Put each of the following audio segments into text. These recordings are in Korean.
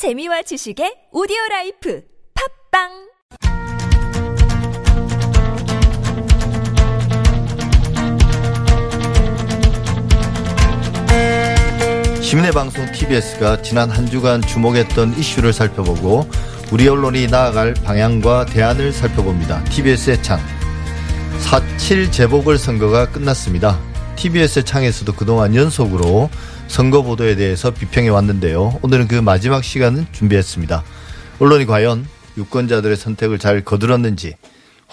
재미와 지식의 오디오 라이프 팟빵 시민의 방송 TBS가 지난 한 주간 주목했던 이슈를 살펴보고 우리 언론이 나아갈 방향과 대안을 살펴봅니다. TBS의 창. 4.7 재보궐선거가 끝났습니다. TBS의 창에서도 그동안 연속으로 선거 보도에 대해서 비평해 왔는데요. 오늘은 그 마지막 시간을 준비했습니다. 언론이 과연 유권자들의 선택을 잘 거들었는지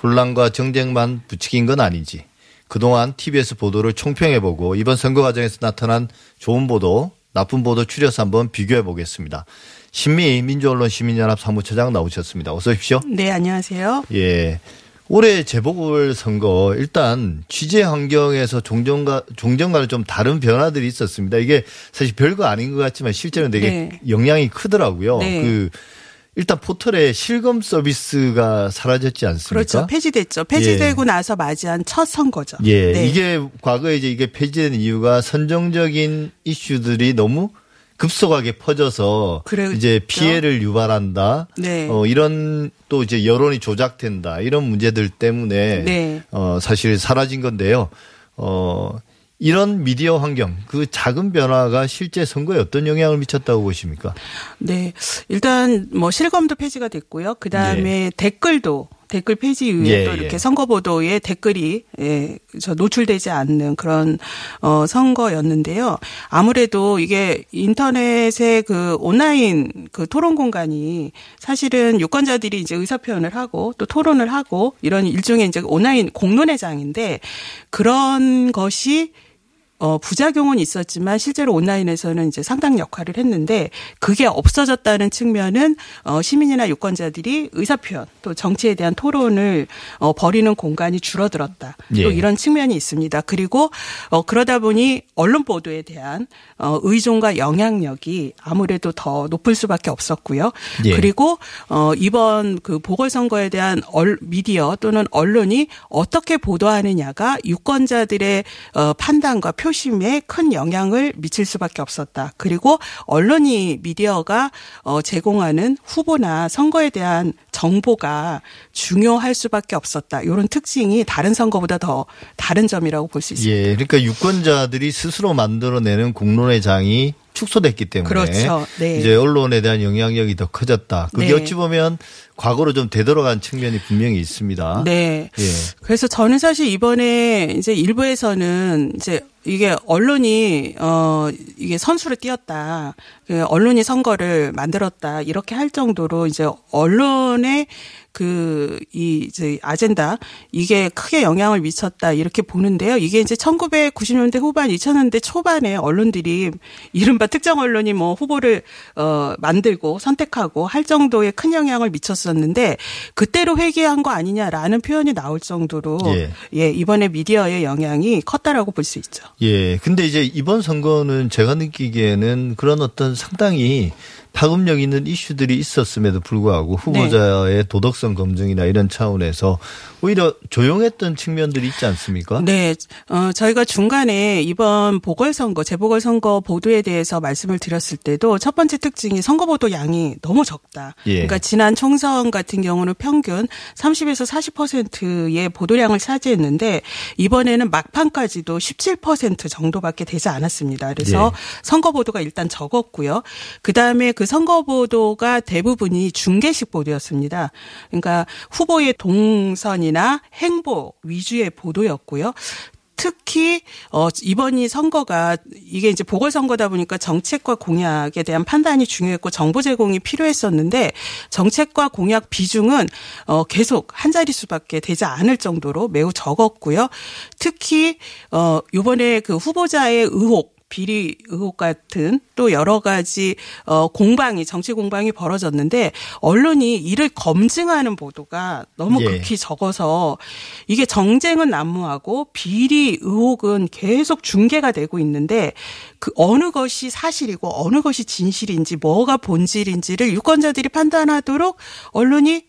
혼란과 정쟁만 부추긴 건 아닌지 그동안 TBS 보도를 총평해보고 이번 선거 과정에서 나타난 좋은 보도, 나쁜 보도 추려서 한번 비교해 보겠습니다. 신미 민주언론 시민연합 사무처장 나오셨습니다. 어서 오십시오. 네, 안녕하세요. 예. 올해 재보궐 선거 일단 취재 환경에서 종전과 종전과는 좀 다른 변화들이 있었습니다. 이게 사실 별거 아닌 것 같지만 실제로는 되게 네. 영향이 크더라고요. 네. 그 일단 포털에 실검 서비스가 사라졌지 않습니까? 그렇죠. 폐지됐죠. 폐지되고 나서 맞이한 첫 선거죠. 예, 네. 이게 과거에 이제 이게 폐지된 이유가 선정적인 이슈들이 너무 급속하게 퍼져서 그래요. 이제 피해를 유발한다. 네. 어, 이런 또 이제 여론이 조작된다. 이런 문제들 때문에 네. 어, 사실 사라진 건데요. 어, 이런 미디어 환경, 그 작은 변화가 실제 선거에 어떤 영향을 미쳤다고 보십니까? 네. 일단 뭐 실검도 폐지가 됐고요. 그 다음에 댓글도 댓글 폐지 이후에 예, 또 예. 이렇게 선거 보도에 댓글이 예, 저 노출되지 않는 그런 어 선거였는데요. 아무래도 이게 인터넷의 그 온라인 그 토론 공간이 사실은 유권자들이 이제 의사 표현을 하고 또 토론을 하고 이런 일종의 이제 온라인 공론회장인데 그런 것이 어, 부작용은 있었지만 실제로 온라인에서는 이제 상당 역할을 했는데 그게 없어졌다는 측면은 어, 시민이나 유권자들이 의사표현 또 정치에 대한 토론을 어, 벌이는 공간이 줄어들었다. 예. 또 이런 측면이 있습니다. 그리고 어, 그러다 보니 언론 보도에 대한 어, 의존과 영향력이 아무래도 더 높을 수밖에 없었고요. 예. 그리고 어, 이번 그 보궐선거에 대한 얼, 미디어 또는 언론이 어떻게 보도하느냐가 유권자들의 어, 판단과 표 심에 큰 영향을 미칠 수밖에 없었다. 그리고 언론이 미디어가 어, 제공하는 후보나 선거에 대한 정보가 중요할 수밖에 없었다. 이런 특징이 다른 선거보다 더 다른 점이라고 볼 수 있습니다. 예, 그러니까 유권자들이 스스로 만들어내는 공론의 장이 축소됐기 때문에 그렇죠. 네. 이제 언론에 대한 영향력이 더 커졌다. 그게 네. 어찌 보면 과거로 좀 되돌아간 측면이 분명히 있습니다. 네. 예. 그래서 저는 사실 이번에 이제 일부에서는 이제 이게 언론이 어 이게 선수를 띄었다. 그 언론이 선거를 만들었다. 이렇게 할 정도로 이제 언론의 그 이 이제 아젠다 이게 크게 영향을 미쳤다 이렇게 보는데요. 이게 이제 1990년대 후반 2000년대 초반에 언론들이 이른바 특정 언론이 뭐 후보를 어 만들고 선택하고 할 정도의 큰 영향을 미쳤었는데 그때로 회귀한 거 아니냐라는 표현이 나올 정도로 예. 예, 이번에 미디어의 영향이 컸다라고 볼 수 있죠. 예. 근데 이제 이번 선거는 제가 느끼기에는 그런 어떤 상당히 파급력 있는 이슈들이 있었음에도 불구하고 후보자의 도덕성 검증이나 이런 차원에서 오히려 조용했던 측면들이 있지 않습니까? 네, 어, 저희가 중간에 이번 보궐선거, 재보궐선거 보도에 대해서 말씀을 드렸을 때도 첫 번째 특징이 선거 보도 양이 너무 적다. 예. 그러니까 지난 총선 같은 경우는 평균 30에서 40%의 보도량을 차지했는데 이번에는 막판까지도 17% 정도밖에 되지 않았습니다. 그래서 예. 선거 보도가 일단 적었고요. 그 다음에 그 선거 보도가 대부분이 중계식 보도였습니다. 그러니까 후보의 동선이나 행보 위주의 보도였고요. 특히 어 이번 이 선거가 이게 이제 보궐 선거다 보니까 정책과 공약에 대한 판단이 중요했고 정보 제공이 필요했었는데 정책과 공약 비중은 어 계속 한 자릿수밖에 되지 않을 정도로 매우 적었고요. 특히 어 요번에 그 후보자의 의혹 비리 의혹 같은 또 여러 가지 어 공방이 정치 공방이 벌어졌는데 언론이 이를 검증하는 보도가 너무 예. 극히 적어서 이게 정쟁은 난무하고 비리 의혹은 계속 중계가 되고 있는데 그 어느 것이 사실이고 어느 것이 진실인지 뭐가 본질인지를 유권자들이 판단하도록 언론이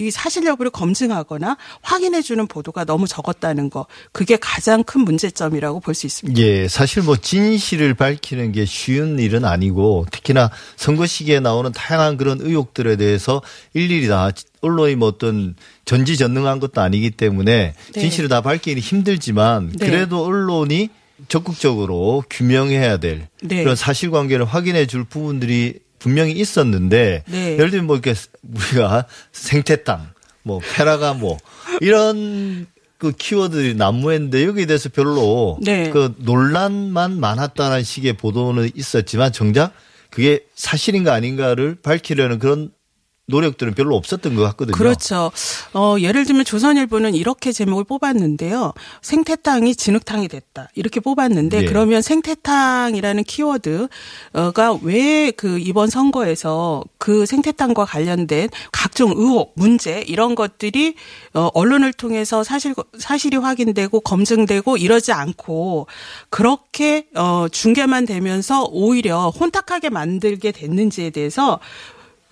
이 사실 여부를 검증하거나 확인해 주는 보도가 너무 적었다는 거 그게 가장 큰 문제점이라고 볼 수 있습니다. 예, 사실 뭐 진실을 밝히는 게 쉬운 일은 아니고 특히나 선거 시기에 나오는 다양한 그런 의혹들에 대해서 일일이 다 언론이 뭐 어떤 전지전능한 것도 아니기 때문에 네. 진실을 다 밝히기 힘들지만 네. 그래도 언론이 적극적으로 규명해야 될 네. 그런 사실관계를 확인해 줄 부분들이 분명히 있었는데 네. 예를 들면 뭐 이렇게 우리가 생태 땅, 뭐 페라가 뭐 이런 그 키워드들이 난무했는데 여기에 대해서 별로 네. 그 논란만 많았다는 식의 보도는 있었지만 정작 그게 사실인가 아닌가를 밝히려는 그런 노력들은 별로 없었던 것 같거든요. 그렇죠. 어, 예를 들면 조선일보는 이렇게 제목을 뽑았는데요. 생태탕이 진흙탕이 됐다. 이렇게 뽑았는데 예. 그러면 생태탕이라는 키워드가 왜 그 이번 선거에서 그 생태탕과 관련된 각종 의혹, 문제 이런 것들이 어, 언론을 통해서 사실 사실이 확인되고 검증되고 이러지 않고 그렇게 어, 중계만 되면서 오히려 혼탁하게 만들게 됐는지에 대해서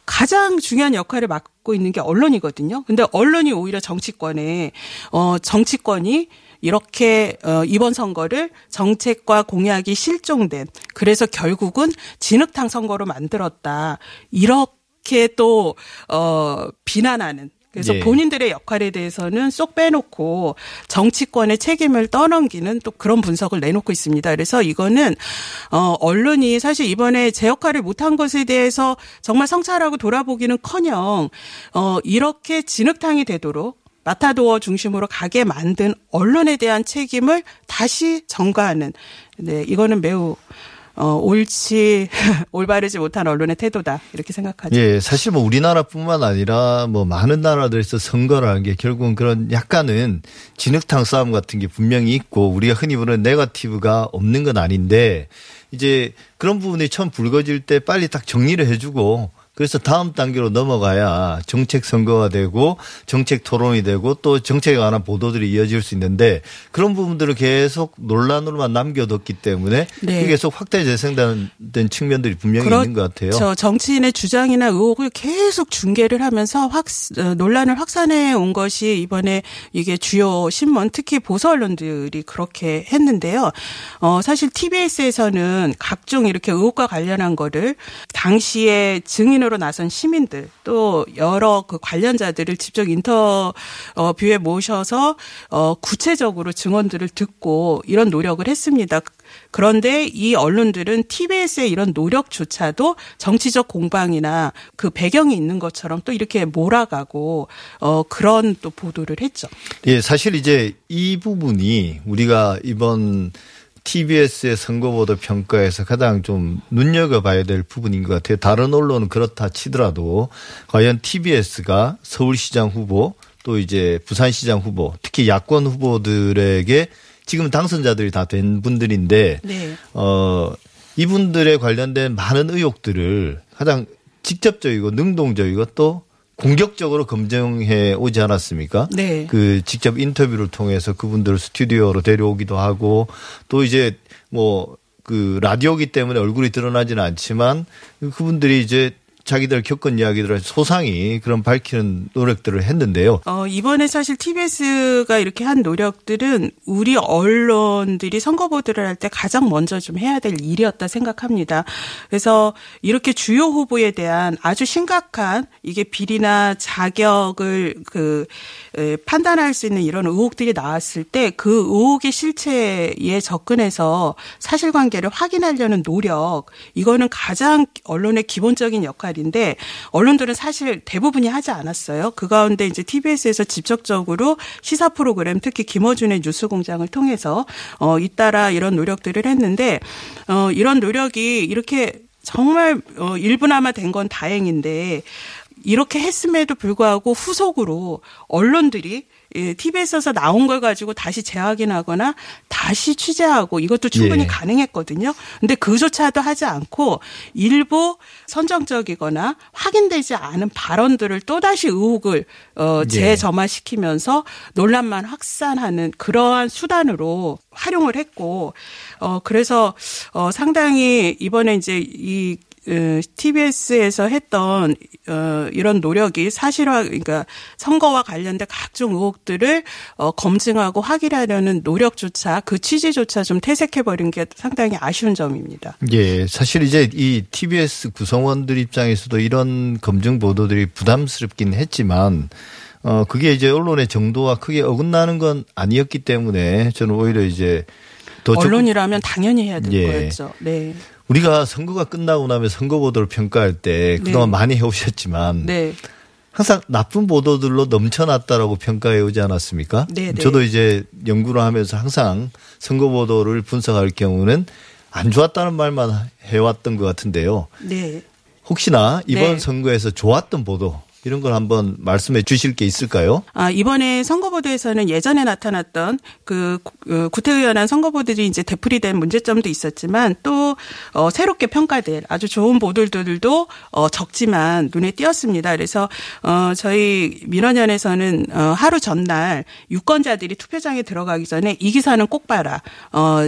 가장 중요한 역할을 맡고 있는 게 언론이거든요. 근데 언론이 오히려 정치권에 어 정치권이 이렇게 어 이번 선거를 정책과 공약이 실종된 그래서 결국은 진흙탕 선거로 만들었다. 이렇게 또 어 비난하는 그래서 예. 본인들의 역할에 대해서는 쏙 빼놓고 정치권의 책임을 떠넘기는 또 그런 분석을 내놓고 있습니다. 그래서 이거는 어 언론이 사실 이번에 제 역할을 못한 것에 대해서 정말 성찰하고 돌아보기는커녕 어 이렇게 진흙탕이 되도록 마타도어 중심으로 가게 만든 언론에 대한 책임을 다시 전가하는 네 이거는 매우 어 옳지 올바르지 못한 언론의 태도다 이렇게 생각하죠. 예, 사실 뭐 우리나라뿐만 아니라 뭐 많은 나라들에서 선거라는 게 결국은 그런 약간은 진흙탕 싸움 같은 게 분명히 있고 우리가 흔히 부르는 네거티브가 없는 건 아닌데 이제 그런 부분이 처음 불거질 때 빨리 딱 정리를 해주고 그래서 다음 단계로 넘어가야 정책 선거가 되고 정책 토론이 되고 또 정책에 관한 보도들이 이어질 수 있는데 그런 부분들을 계속 논란으로만 남겨뒀기 때문에 네. 계속 확대 재생된 측면들이 분명히 있는 것 같아요. 그렇죠. 정치인의 주장이나 의혹을 계속 중계를 하면서 확 어, 논란을 확산해 온 것이 이번에 이게 주요 신문 특히 보수 언론들이 그렇게 했는데요. 어 사실 TBS에서는 각종 이렇게 의혹과 관련한 거를 당시에 증인 으로 나선 시민들 또 여러 그 관련자들을 직접 인터뷰에 모셔서 어 구체적으로 증언들을 듣고 이런 노력을 했습니다. 그런데 이 언론들은 TBS의 이런 노력조차도 정치적 공방이나 그 배경이 있는 것처럼 또 이렇게 몰아가고 어 그런 또 보도를 했죠. 예, 사실 이제 이 부분이 우리가 이번 TBS의 선거보도 평가에서 가장 좀 눈여겨봐야 될 부분인 것 같아요. 다른 언론은 그렇다 치더라도 과연 TBS가 서울시장 후보 또 이제 부산시장 후보 특히 야권 후보들에게 지금 당선자들이 다 된 분들인데 네. 어 이분들에 관련된 많은 의혹들을 가장 직접적이고 능동적이고 또 공격적으로 검증해 오지 않았습니까? 네. 그 직접 인터뷰를 통해서 그분들을 스튜디오로 데려오기도 하고 또 이제 뭐 그 라디오기 때문에 얼굴이 드러나지는 않지만 그분들이 이제 자기들 겪은 이야기들을 소상히 그런 밝히는 노력들을 했는데요. 어, 이번에 사실 TBS가 이렇게 한 노력들은 우리 언론들이 선거 보도를 할 때 가장 먼저 좀 해야 될 일이었다 생각합니다. 그래서 이렇게 주요 후보에 대한 아주 심각한 이게 비리나 자격을 그 에, 판단할 수 있는 이런 의혹들이 나왔을 때 그 의혹의 실체에 접근해서 사실관계를 확인하려는 노력 이거는 가장 언론의 기본적인 역할 인데 언론들은 사실 대부분이 하지 않았어요. 그 가운데 이제 TBS에서 직접적으로 시사 프로그램 특히 김어준의 뉴스공장을 통해서 어 잇따라 이런 노력들을 했는데 어 이런 노력이 이렇게 정말 어 일부나마 된 건 다행인데 이렇게 했음에도 불구하고 후속으로 언론들이 예, TV에서 나온 걸 가지고 다시 재확인하거나 다시 취재하고 이것도 충분히 예. 가능했거든요. 근데 그조차도 하지 않고 일부 선정적이거나 확인되지 않은 발언들을 또다시 의혹을 어, 예. 재점화시키면서 논란만 확산하는 그러한 수단으로 활용을 했고 어 그래서 어 상당히 이번에 이제 이 TBS에서 했던 어, 이런 노력이 사실화 그러니까 선거와 관련된 각종 의혹들을 어, 검증하고 확인하려는 노력조차 그 취지조차 좀 퇴색해 버린 게 상당히 아쉬운 점입니다. 예, 사실 이제 이 TBS 구성원들 입장에서도 이런 검증 보도들이 부담스럽긴 했지만 어 그게 이제 언론의 정도와 크게 어긋나는 건 아니었기 때문에 저는 오히려 이제 더 언론이라면 당연히 해야 될 예. 거였죠. 네. 우리가 선거가 끝나고 나면 선거 보도를 평가할 때 그동안 네. 많이 해오셨지만 네. 항상 나쁜 보도들로 넘쳐났다라고 평가해 오지 않았습니까? 네, 네. 저도 이제 연구를 하면서 항상 선거 보도를 분석할 경우는 안 좋았다는 말만 해왔던 것 같은데요. 네. 혹시나 이번 네. 선거에서 좋았던 보도 이런 걸 한번 말씀해 주실 게 있을까요? 아, 이번에 선거보도에서는 예전에 나타났던 그, 그 구태의원한 선거보들이 이제 되풀이된 문제점도 있었지만 또 어, 새롭게 평가될 아주 좋은 보도들도 어, 적지만 눈에 띄었습니다. 그래서 어, 저희 민원연에서는 어, 하루 전날 유권자들이 투표장에 들어가기 전에 이 기사는 꼭 봐라. 어,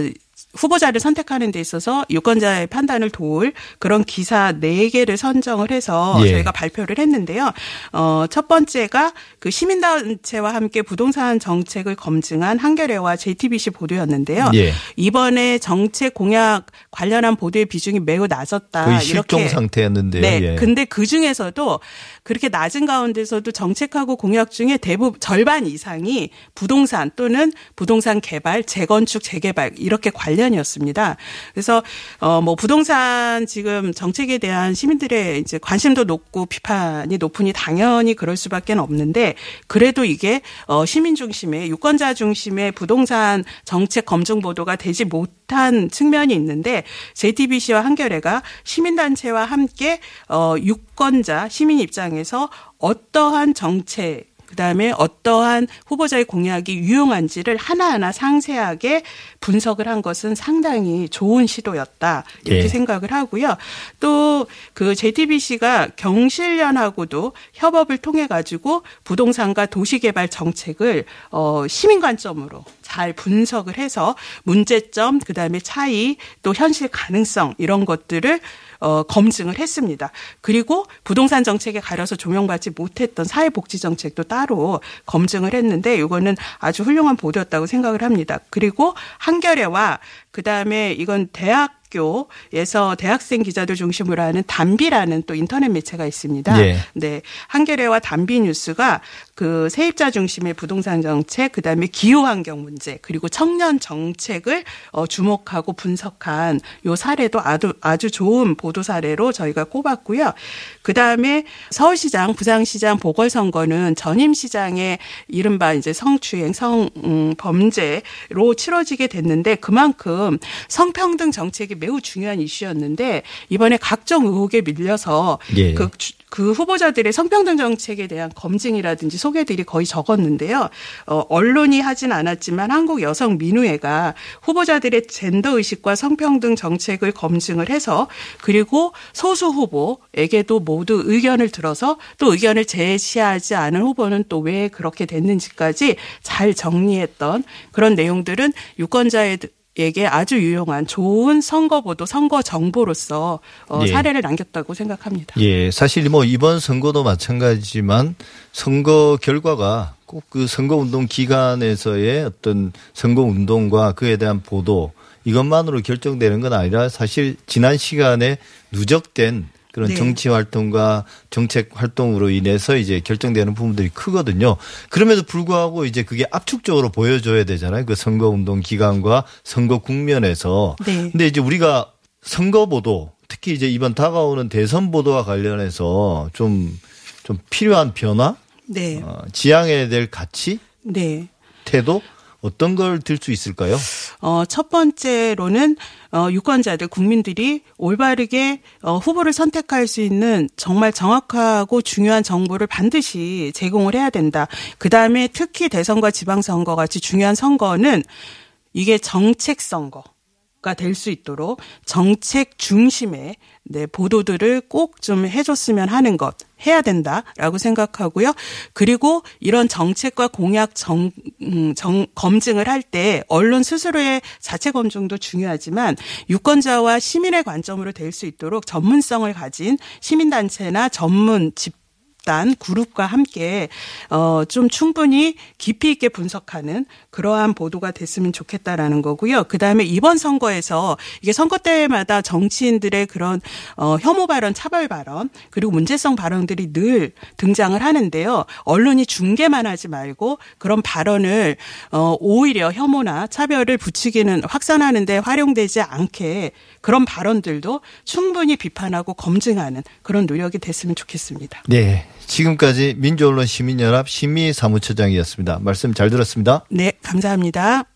후보자를 선택하는 데 있어서 유권자의 판단을 도울 그런 기사 4개를 선정을 해서 예. 저희가 발표를 했는데요. 어, 첫 번째가 그 시민단체와 함께 부동산 정책을 검증한 한겨레와 JTBC 보도였는데요. 예. 이번에 정책 공약 관련한 보도의 비중이 매우 낮았다. 거의 실종 상태였는데요. 네. 예. 근데 그 중에서도 그렇게 낮은 가운데서도 정책하고 공약 중에 대부분 절반 이상이 부동산 또는 부동산 개발, 재건축, 재개발 이렇게 관련 이었습니다. 그래서 어 뭐 부동산 지금 정책에 대한 시민들의 이제 관심도 높고 비판이 높으니 당연히 그럴 수밖에 없는데 그래도 이게 어 시민 중심의 유권자 중심의 부동산 정책 검증 보도가 되지 못한 측면이 있는데 JTBC와 한겨레가 시민단체와 함께 어 유권자 시민 입장에서 어떠한 정책 그다음에 어떠한 후보자의 공약이 유용한지를 하나하나 상세하게 분석을 한 것은 상당히 좋은 시도였다. 이렇게 예. 생각을 하고요. 또 그 JTBC가 경실련하고도 협업을 통해 가지고 부동산과 도시개발 정책을 어 시민 관점으로 잘 분석을 해서 문제점, 그 다음에 차이, 또 현실 가능성 이런 것들을 어, 검증을 했습니다. 그리고 부동산 정책에 가려서 조명받지 못했던 사회복지 정책도 따로 검증을 했는데 이거는 아주 훌륭한 보도였다고 생각을 합니다. 그리고 한겨레와 그 다음에 이건 대학 학교에서 대학생 기자들 중심으로 하는 담비라는 또 인터넷 매체가 있습니다. 예. 네. 한겨레와 담비 뉴스가 그 세입자 중심의 부동산 정책, 그다음에 기후 환경 문제, 그리고 청년 정책을 어 주목하고 분석한 요 사례도 아주 아주 좋은 보도 사례로 저희가 꼽았고요. 그다음에 서울시장, 부산시장 보궐선거는 전임 시장의 이른바 이제 성추행, 성 범죄로 치러지게 됐는데 그만큼 성평등 정책이 매우 중요한 이슈였는데 이번에 각종 의혹에 밀려서 예. 그, 그 후보자들의 성평등 정책에 대한 검증이라든지 소개들이 거의 적었는데요. 어, 언론이 하진 않았지만 한국 여성 민우회가 후보자들의 젠더 의식과 성평등 정책을 검증을 해서 그리고 소수 후보에게도 모두 의견을 들어서 또 의견을 제시하지 않은 후보는 또 왜 그렇게 됐는지까지 잘 정리했던 그런 내용들은 유권자의 에게 아주 유용한 좋은 선거보도 선거 정보로서 어, 예. 사례를 남겼다고 생각합니다. 예, 사실 뭐 이번 선거도 마찬가지지만 선거 결과가 꼭 그 선거 운동 기간에서의 어떤 선거 운동과 그에 대한 보도 이것만으로 결정되는 건 아니라 사실 지난 시간에 누적된 그런 네. 정치 활동과 정책 활동으로 인해서 이제 결정되는 부분들이 크거든요. 그럼에도 불구하고 이제 그게 압축적으로 보여줘야 되잖아요. 그 선거 운동 기간과 선거 국면에서. 네. 근데 이제 우리가 선거 보도 특히 이제 이번 다가오는 대선 보도와 관련해서 좀, 좀 필요한 변화? 네. 어, 지향해야 될 가치? 네. 태도? 어떤 걸 들 수 있을까요? 어, 첫 번째로는 어, 유권자들, 국민들이 올바르게 어, 후보를 선택할 수 있는 정말 정확하고 중요한 정보를 반드시 제공을 해야 된다. 그 다음에 특히 대선과 지방선거 같이 중요한 선거는 이게 정책 선거. 가 될 수 있도록 정책 중심의 네, 보도들을 꼭 좀 해줬으면 하는 것 해야 된다라고 생각하고요. 그리고 이런 정책과 공약 정, 음, 정 검증을 할 때 언론 스스로의 자체 검증도 중요하지만 유권자와 시민의 관점으로 될 수 있도록 전문성을 가진 시민단체나 전문 집 집단 그룹과 함께 어좀 충분히 깊이 있게 분석하는 그러한 보도가 됐으면 좋겠다라는 거고요. 그다음에 이번 선거에서 이게 선거 때마다 정치인들의 그런 어 혐오 발언, 차별 발언 그리고 문제성 발언들이 늘 등장을 하는데요. 언론이 중계만 하지 말고 그런 발언을 어 오히려 혐오나 차별을 부추기는 확산하는 데 활용되지 않게 그런 발언들도 충분히 비판하고 검증하는 그런 노력이 됐으면 좋겠습니다. 네. 지금까지 민주언론 시민연합 심의사무처장이었습니다. 말씀 잘 들었습니다. 네, 감사합니다.